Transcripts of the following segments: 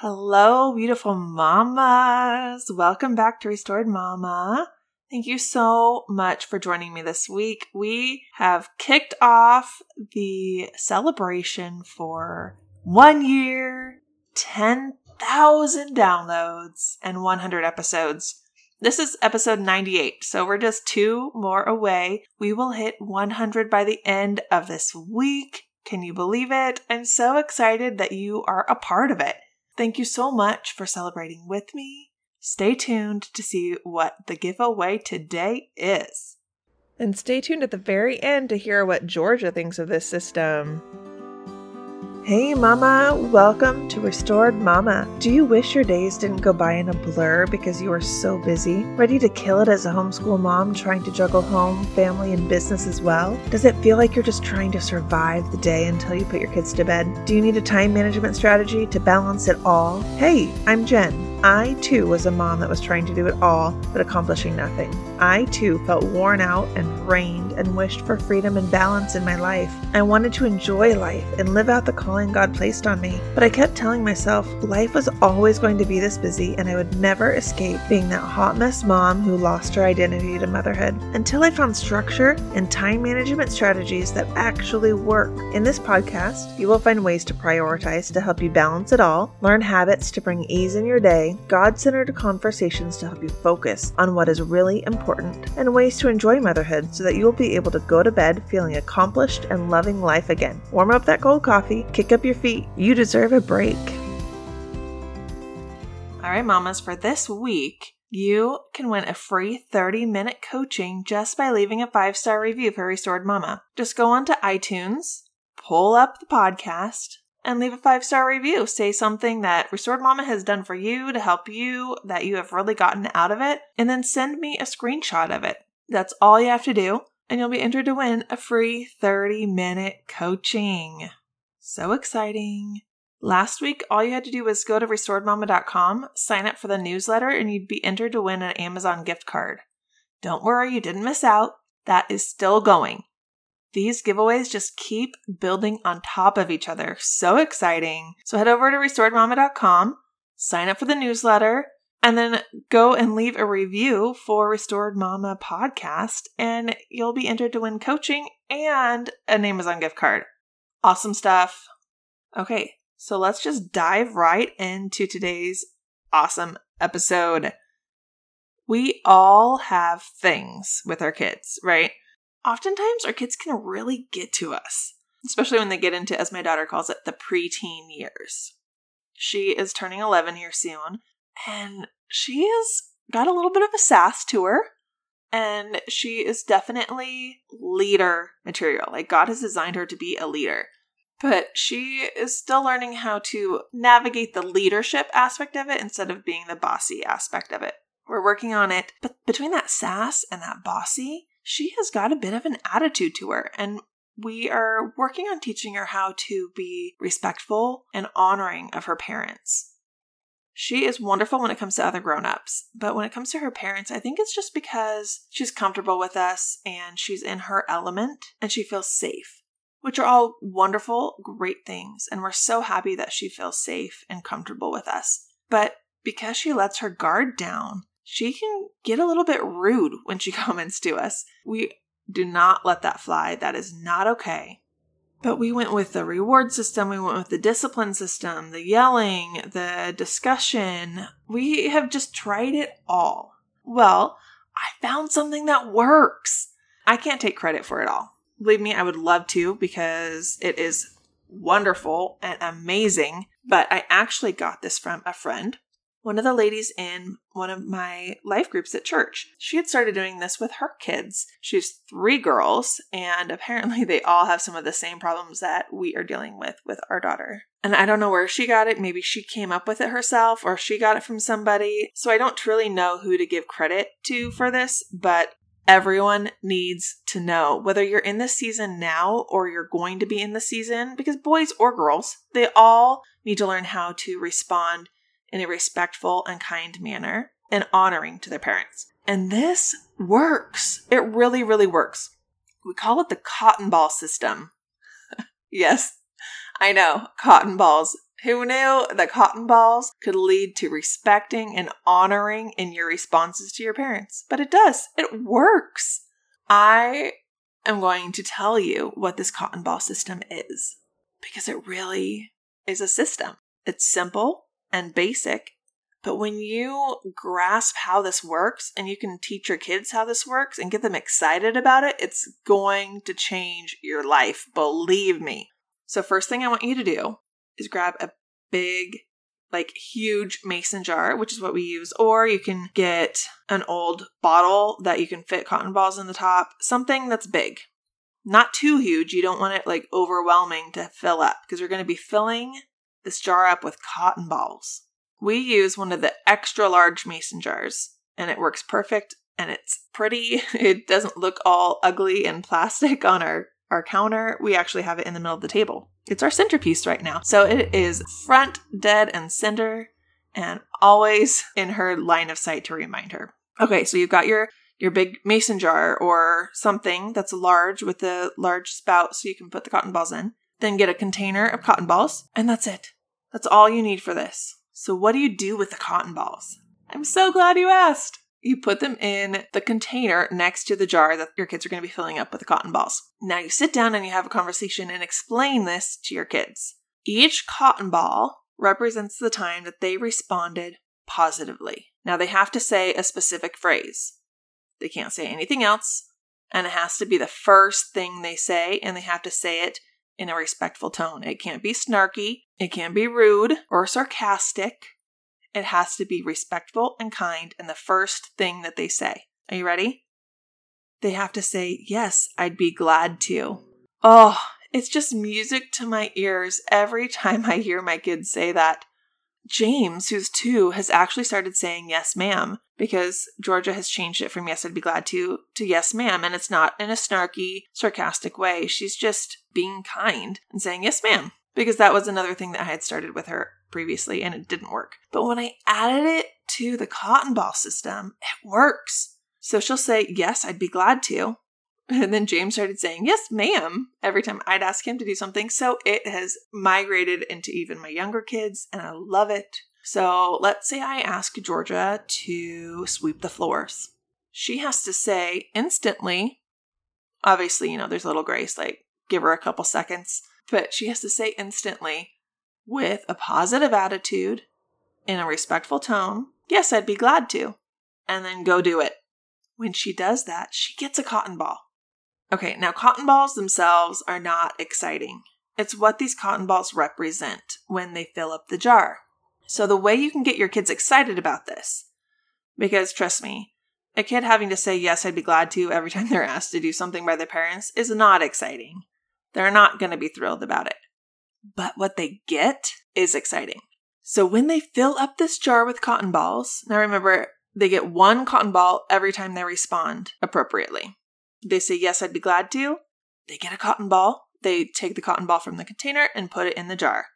Hello, beautiful mamas. Welcome back to Restored Mama. Thank you so much for joining me this week. We have kicked off the celebration for one year, 10,000 downloads, and 100 episodes. This is episode 98, so we're just two more away. We will hit 100 by the end of this week. Can you believe it? I'm so excited that you are a part of it. Thank you so much for celebrating with me. Stay tuned to see what the giveaway today is. And stay tuned at the very end to hear what Georgia thinks of this system. Hey, Mama, welcome to Restored Mama. Do you wish your days didn't go by in a blur because you are so busy? Ready to kill it as a homeschool mom trying to juggle home, family, and business as well? Does it feel like you're just trying to survive the day until you put your kids to bed? Do you need a time management strategy to balance it all? Hey, I'm Jen. I too was a mom that was trying to do it all but accomplishing nothing. I too felt worn out and drained and wished for freedom and balance in my life. I wanted to enjoy life and live out the calling God placed on me, but I kept telling myself life was always going to be this busy and I would never escape being that hot mess mom who lost her identity to motherhood until I found structure and time management strategies that actually work. In this podcast, you will find ways to prioritize to help you balance it all, learn habits to bring ease in your day God centered conversations to help you focus on what is really important, and ways to enjoy motherhood so that you will be able to go to bed feeling accomplished and loving life again. Warm up that cold coffee, kick up your feet. You deserve a break. All right, mamas, for this week, you can win a free 30 minute coaching just by leaving a five star review for Restored Mama. Just go onto iTunes, pull up the podcast, and leave a five star review. Say something that Restored Mama has done for you to help you, that you have really gotten out of it, and then send me a screenshot of it. That's all you have to do, and you'll be entered to win a free 30 minute coaching. So exciting. Last week, all you had to do was go to restoredmama.com, sign up for the newsletter, and you'd be entered to win an Amazon gift card. Don't worry, you didn't miss out. That is still going. These giveaways just keep building on top of each other. So exciting. So head over to restoredmama.com, sign up for the newsletter, and then go and leave a review for Restored Mama podcast, and you'll be entered to win coaching and an Amazon gift card. Awesome stuff. Okay, so let's just dive right into today's awesome episode. We all have things with our kids, right? Oftentimes our kids can really get to us, especially when they get into, as my daughter calls it, the preteen years. She is turning 11 here soon, and she has got a little bit of a sass to her. And she is definitely leader material. Like, God has designed her to be a leader. But she is still learning how to navigate the leadership aspect of it instead of being the bossy aspect of it. We're working on it. But between that sass and that bossy, she has got a bit of an attitude to her. And we are working on teaching her how to be respectful and honoring of her parents. She is wonderful when it comes to other grown-ups, but when it comes to her parents, I think it's just because she's comfortable with us and she's in her element and she feels safe, which are all wonderful, great things, and we're so happy that she feels safe and comfortable with us. But because she lets her guard down, she can get a little bit rude when she comments to us. We do not let that fly. That is not okay. But we went with the reward system, we went with the discipline system, the yelling, the discussion. We have just tried it all. Well, I found something that works. I can't take credit for it all. Believe me, I would love to because it is wonderful and amazing. But I actually got this from a friend one of the ladies in one of my life groups at church. She had started doing this with her kids. She's three girls, and apparently they all have some of the same problems that we are dealing with with our daughter. And I don't know where she got it. Maybe she came up with it herself or she got it from somebody. So I don't really know who to give credit to for this, but everyone needs to know whether you're in the season now or you're going to be in the season, because boys or girls, they all need to learn how to respond in a respectful and kind manner and honoring to their parents. And this works. It really, really works. We call it the cotton ball system. yes, I know, cotton balls. Who knew that cotton balls could lead to respecting and honoring in your responses to your parents? But it does. It works. I am going to tell you what this cotton ball system is because it really is a system. It's simple and basic, but when you grasp how this works and you can teach your kids how this works and get them excited about it, it's going to change your life. Believe me. So, first thing I want you to do is grab a big, like huge mason jar, which is what we use, or you can get an old bottle that you can fit cotton balls in the top, something that's big. Not too huge. You don't want it like overwhelming to fill up because you're going to be filling this jar up with cotton balls. We use one of the extra large mason jars and it works perfect and it's pretty. It doesn't look all ugly and plastic on our our counter, we actually have it in the middle of the table. It's our centerpiece right now. So it is front, dead, and center, and always in her line of sight to remind her. Okay, so you've got your your big mason jar or something that's large with a large spout so you can put the cotton balls in. Then get a container of cotton balls, and that's it. That's all you need for this. So, what do you do with the cotton balls? I'm so glad you asked. You put them in the container next to the jar that your kids are going to be filling up with the cotton balls. Now you sit down and you have a conversation and explain this to your kids. Each cotton ball represents the time that they responded positively. Now they have to say a specific phrase. They can't say anything else, and it has to be the first thing they say, and they have to say it in a respectful tone. It can't be snarky, it can't be rude or sarcastic. It has to be respectful and kind and the first thing that they say. Are you ready? They have to say, Yes, I'd be glad to. Oh, it's just music to my ears every time I hear my kids say that. James, who's two, has actually started saying yes, ma'am, because Georgia has changed it from yes, I'd be glad to to yes, ma'am. And it's not in a snarky, sarcastic way. She's just being kind and saying yes, ma'am, because that was another thing that I had started with her previously and it didn't work. But when I added it to the cotton ball system, it works. So she'll say, Yes, I'd be glad to. And then James started saying, Yes, ma'am, every time I'd ask him to do something. So it has migrated into even my younger kids, and I love it. So let's say I ask Georgia to sweep the floors. She has to say instantly, obviously, you know, there's a little grace, like give her a couple seconds, but she has to say instantly, with a positive attitude, in a respectful tone, Yes, I'd be glad to, and then go do it. When she does that, she gets a cotton ball. Okay, now cotton balls themselves are not exciting. It's what these cotton balls represent when they fill up the jar. So, the way you can get your kids excited about this, because trust me, a kid having to say, Yes, I'd be glad to every time they're asked to do something by their parents is not exciting. They're not going to be thrilled about it but what they get is exciting. So when they fill up this jar with cotton balls, now remember, they get one cotton ball every time they respond appropriately. They say, Yes, I'd be glad to. They get a cotton ball. They take the cotton ball from the container and put it in the jar.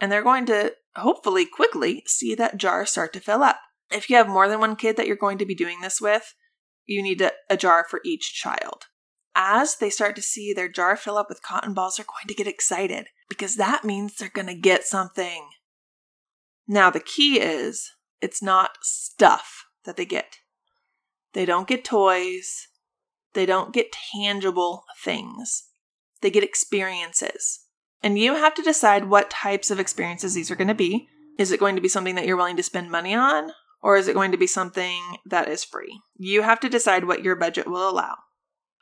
And they're going to hopefully quickly see that jar start to fill up. If you have more than one kid that you're going to be doing this with, you need a, a jar for each child. As they start to see their jar fill up with cotton balls, they're going to get excited because that means they're going to get something. Now, the key is it's not stuff that they get. They don't get toys, they don't get tangible things, they get experiences. And you have to decide what types of experiences these are going to be. Is it going to be something that you're willing to spend money on? Or is it going to be something that is free? You have to decide what your budget will allow.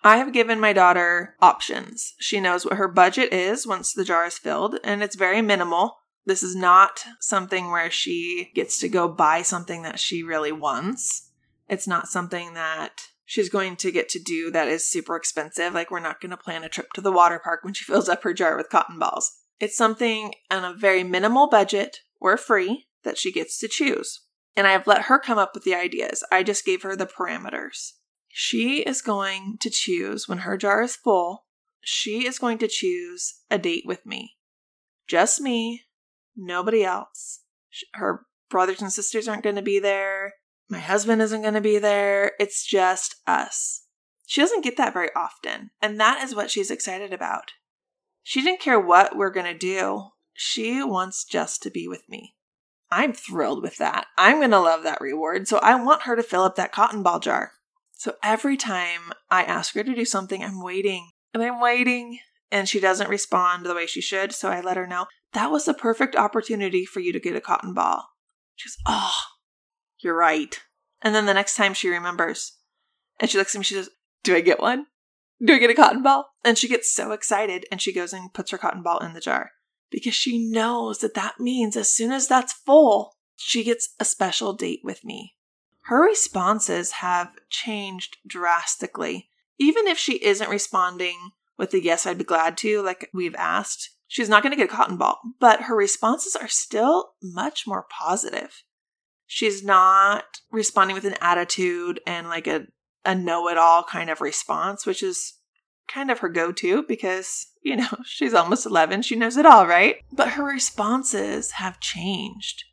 I have given my daughter options. She knows what her budget is once the jar is filled, and it's very minimal. This is not something where she gets to go buy something that she really wants. It's not something that she's going to get to do that is super expensive. Like, we're not going to plan a trip to the water park when she fills up her jar with cotton balls. It's something on a very minimal budget or free that she gets to choose. And I've let her come up with the ideas. I just gave her the parameters. She is going to choose, when her jar is full, she is going to choose a date with me. Just me, nobody else. Her brothers and sisters aren't going to be there. My husband isn't going to be there. It's just us. She doesn't get that very often, and that is what she's excited about. She didn't care what we're going to do. she wants just to be with me. I'm thrilled with that. I'm going to love that reward. So I want her to fill up that cotton ball jar. So every time I ask her to do something, I'm waiting and I'm waiting and she doesn't respond the way she should. So I let her know that was the perfect opportunity for you to get a cotton ball. She goes, Oh, you're right. And then the next time she remembers and she looks at me, she says, Do I get one? Do I get a cotton ball? And she gets so excited and she goes and puts her cotton ball in the jar because she knows that that means as soon as that's full, she gets a special date with me. Her responses have changed drastically. Even if she isn't responding with a yes, I'd be glad to, like we've asked, she's not going to get a cotton ball, but her responses are still much more positive. She's not responding with an attitude and like a, a know it all kind of response, which is kind of her go to because, you know, she's almost 11. She knows it all, right? But her responses have changed.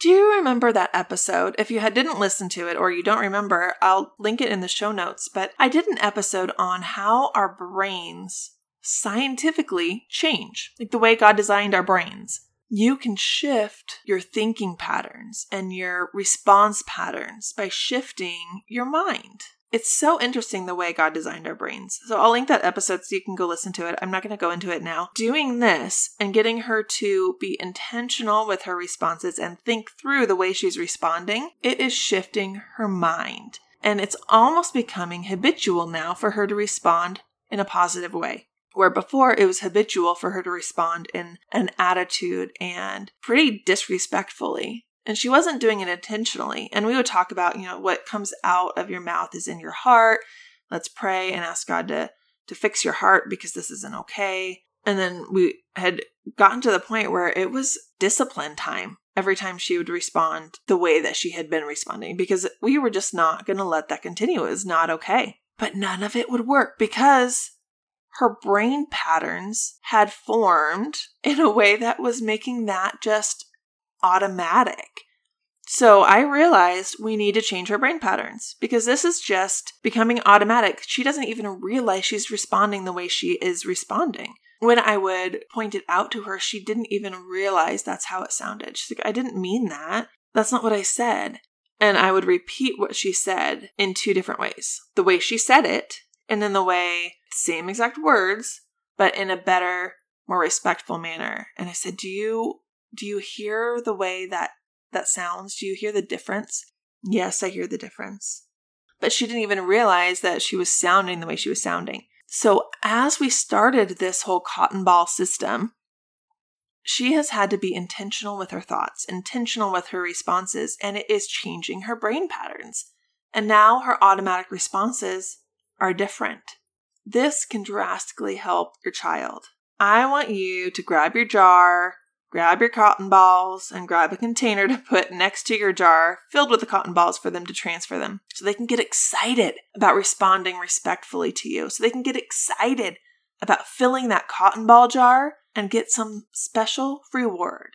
Do you remember that episode? If you had, didn't listen to it or you don't remember, I'll link it in the show notes. But I did an episode on how our brains scientifically change, like the way God designed our brains. You can shift your thinking patterns and your response patterns by shifting your mind. It's so interesting the way God designed our brains. So I'll link that episode so you can go listen to it. I'm not going to go into it now. Doing this and getting her to be intentional with her responses and think through the way she's responding, it is shifting her mind. And it's almost becoming habitual now for her to respond in a positive way. Where before it was habitual for her to respond in an attitude and pretty disrespectfully and she wasn't doing it intentionally. And we would talk about, you know, what comes out of your mouth is in your heart. Let's pray and ask God to to fix your heart because this isn't okay. And then we had gotten to the point where it was discipline time every time she would respond the way that she had been responding because we were just not going to let that continue. It was not okay. But none of it would work because her brain patterns had formed in a way that was making that just automatic. So I realized we need to change her brain patterns because this is just becoming automatic. She doesn't even realize she's responding the way she is responding. When I would point it out to her, she didn't even realize that's how it sounded. She's like, I didn't mean that. That's not what I said. And I would repeat what she said in two different ways the way she said it, and then the way, same exact words, but in a better, more respectful manner. And I said, Do you do you hear the way that that sounds? Do you hear the difference? Yes, I hear the difference. But she didn't even realize that she was sounding the way she was sounding. So, as we started this whole cotton ball system, she has had to be intentional with her thoughts, intentional with her responses, and it is changing her brain patterns. And now her automatic responses are different. This can drastically help your child. I want you to grab your jar, Grab your cotton balls and grab a container to put next to your jar filled with the cotton balls for them to transfer them so they can get excited about responding respectfully to you. So they can get excited about filling that cotton ball jar and get some special reward.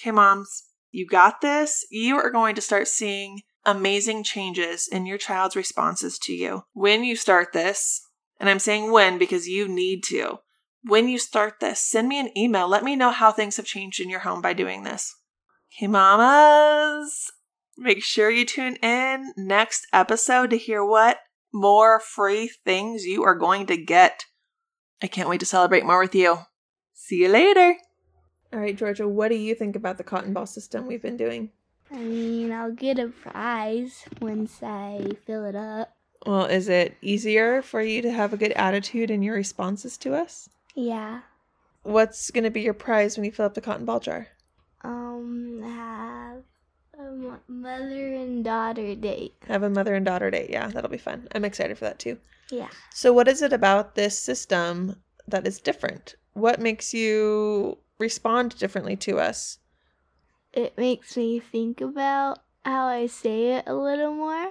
Okay, moms, you got this. You are going to start seeing amazing changes in your child's responses to you when you start this. And I'm saying when because you need to when you start this, send me an email. Let me know how things have changed in your home by doing this. Hey, mamas, make sure you tune in next episode to hear what more free things you are going to get. I can't wait to celebrate more with you. See you later. All right, Georgia, what do you think about the cotton ball system we've been doing? I mean, I'll get a prize once I fill it up. Well, is it easier for you to have a good attitude in your responses to us? Yeah. What's gonna be your prize when you fill up the cotton ball jar? Um, have a mother and daughter date. Have a mother and daughter date. Yeah, that'll be fun. I'm excited for that too. Yeah. So, what is it about this system that is different? What makes you respond differently to us? It makes me think about how I say it a little more.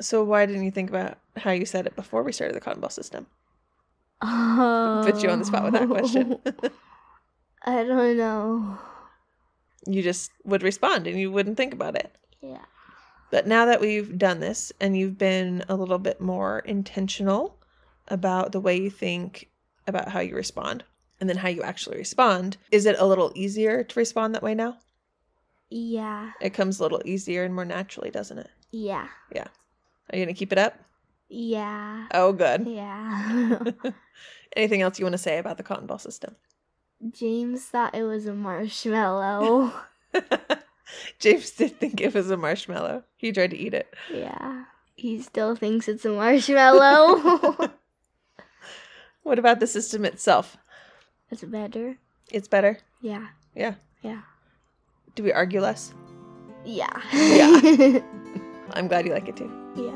So, why didn't you think about how you said it before we started the cotton ball system? Oh. Put you on the spot with that question. Oh. I don't know. You just would respond and you wouldn't think about it. Yeah. But now that we've done this and you've been a little bit more intentional about the way you think about how you respond, and then how you actually respond. Is it a little easier to respond that way now? Yeah. It comes a little easier and more naturally, doesn't it? Yeah. Yeah. Are you going to keep it up? Yeah. Oh, good. Yeah. Anything else you want to say about the cotton ball system? James thought it was a marshmallow. James did think it was a marshmallow. He tried to eat it. yeah. He still thinks it's a marshmallow. What about the system itself? it's better. It's better. Yeah. Yeah. Yeah. Do we argue less? Yeah. Yeah. I'm glad you like it too. yeah.